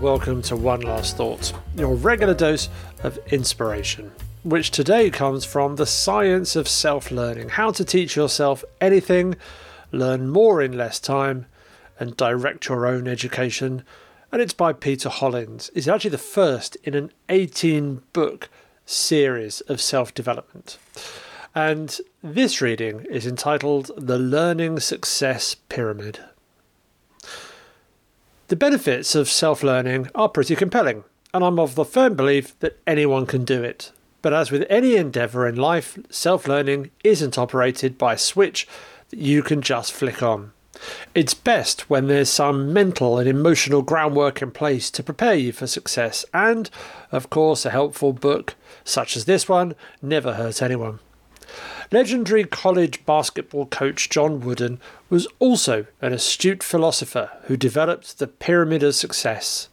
welcome to One Last Thought, your regular dose of inspiration, which today comes from the science of self learning how to teach yourself anything, learn more in less time, and direct your own education. And it's by Peter Hollins. It's actually the first in an 18 book series of self development. And this reading is entitled The Learning Success Pyramid. The benefits of self learning are pretty compelling, and I'm of the firm belief that anyone can do it. But as with any endeavour in life, self learning isn't operated by a switch that you can just flick on. It's best when there's some mental and emotional groundwork in place to prepare you for success, and, of course, a helpful book, such as this one, never hurts anyone. Legendary college basketball coach John Wooden was also an astute philosopher who developed the Pyramid of Success.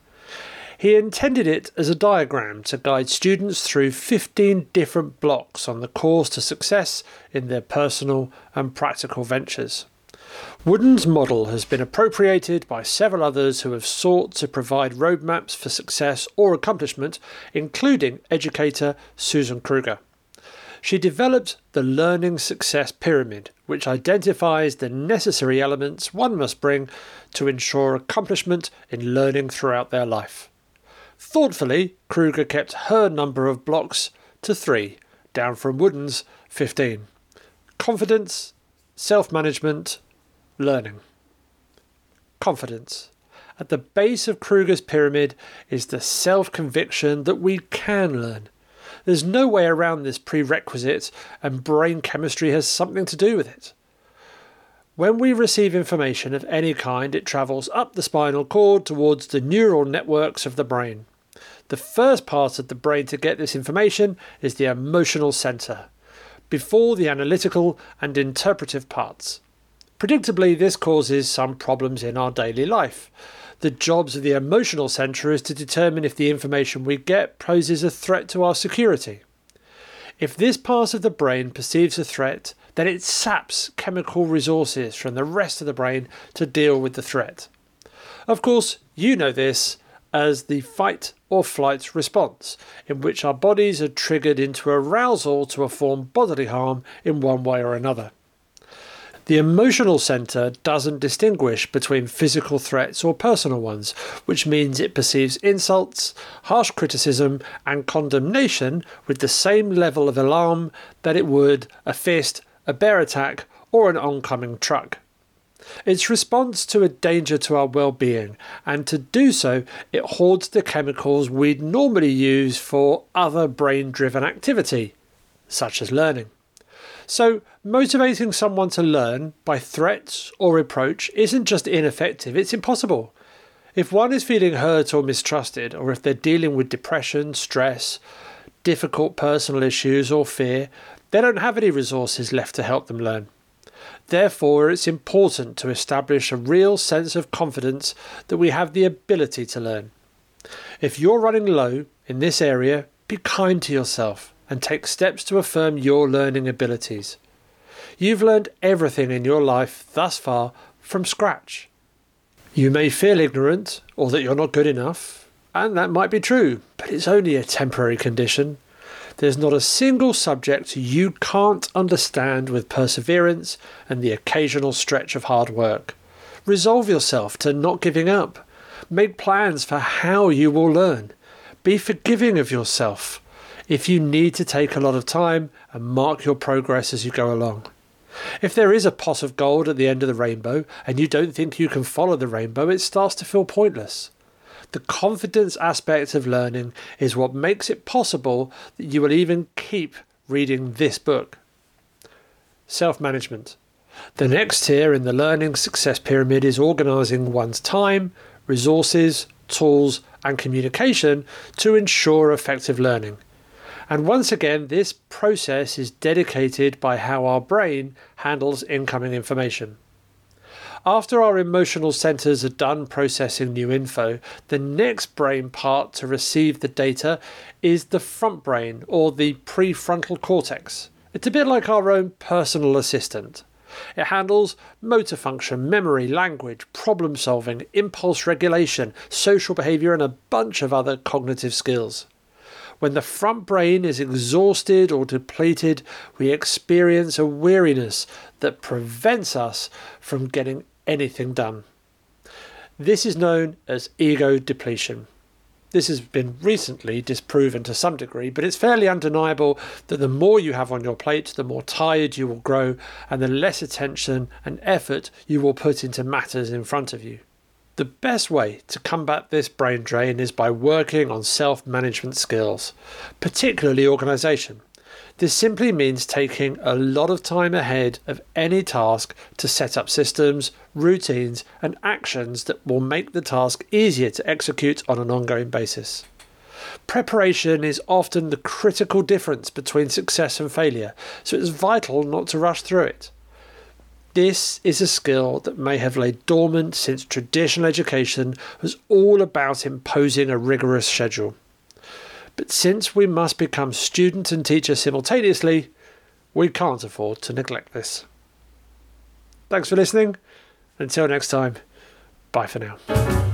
He intended it as a diagram to guide students through 15 different blocks on the course to success in their personal and practical ventures. Wooden's model has been appropriated by several others who have sought to provide roadmaps for success or accomplishment, including educator Susan Kruger. She developed the Learning Success Pyramid, which identifies the necessary elements one must bring to ensure accomplishment in learning throughout their life. Thoughtfully, Kruger kept her number of blocks to three, down from Wooden's 15. Confidence, self management, learning. Confidence. At the base of Kruger's pyramid is the self conviction that we can learn. There's no way around this prerequisite, and brain chemistry has something to do with it. When we receive information of any kind, it travels up the spinal cord towards the neural networks of the brain. The first part of the brain to get this information is the emotional centre, before the analytical and interpretive parts. Predictably, this causes some problems in our daily life. The jobs of the emotional centre is to determine if the information we get poses a threat to our security. If this part of the brain perceives a threat, then it saps chemical resources from the rest of the brain to deal with the threat. Of course, you know this as the fight or flight response, in which our bodies are triggered into arousal to perform bodily harm in one way or another. The emotional centre doesn't distinguish between physical threats or personal ones, which means it perceives insults, harsh criticism, and condemnation with the same level of alarm that it would a fist, a bear attack, or an oncoming truck. Its response to a danger to our well being, and to do so, it hoards the chemicals we'd normally use for other brain driven activity, such as learning. So, motivating someone to learn by threats or reproach isn't just ineffective, it's impossible. If one is feeling hurt or mistrusted, or if they're dealing with depression, stress, difficult personal issues, or fear, they don't have any resources left to help them learn. Therefore, it's important to establish a real sense of confidence that we have the ability to learn. If you're running low in this area, be kind to yourself and take steps to affirm your learning abilities. You've learned everything in your life thus far from scratch. You may feel ignorant or that you're not good enough, and that might be true, but it's only a temporary condition. There's not a single subject you can't understand with perseverance and the occasional stretch of hard work. Resolve yourself to not giving up. Make plans for how you will learn. Be forgiving of yourself if you need to take a lot of time and mark your progress as you go along. If there is a pot of gold at the end of the rainbow and you don't think you can follow the rainbow, it starts to feel pointless. The confidence aspect of learning is what makes it possible that you will even keep reading this book. Self management. The next tier in the learning success pyramid is organising one's time, resources, tools, and communication to ensure effective learning. And once again, this process is dedicated by how our brain handles incoming information. After our emotional centers are done processing new info, the next brain part to receive the data is the front brain or the prefrontal cortex. It's a bit like our own personal assistant. It handles motor function, memory, language, problem solving, impulse regulation, social behaviour, and a bunch of other cognitive skills. When the front brain is exhausted or depleted, we experience a weariness that prevents us from getting anything done. This is known as ego depletion. This has been recently disproven to some degree, but it's fairly undeniable that the more you have on your plate, the more tired you will grow, and the less attention and effort you will put into matters in front of you. The best way to combat this brain drain is by working on self management skills, particularly organisation. This simply means taking a lot of time ahead of any task to set up systems, routines, and actions that will make the task easier to execute on an ongoing basis. Preparation is often the critical difference between success and failure, so it's vital not to rush through it. This is a skill that may have laid dormant since traditional education was all about imposing a rigorous schedule. But since we must become student and teacher simultaneously, we can't afford to neglect this. Thanks for listening. Until next time, bye for now.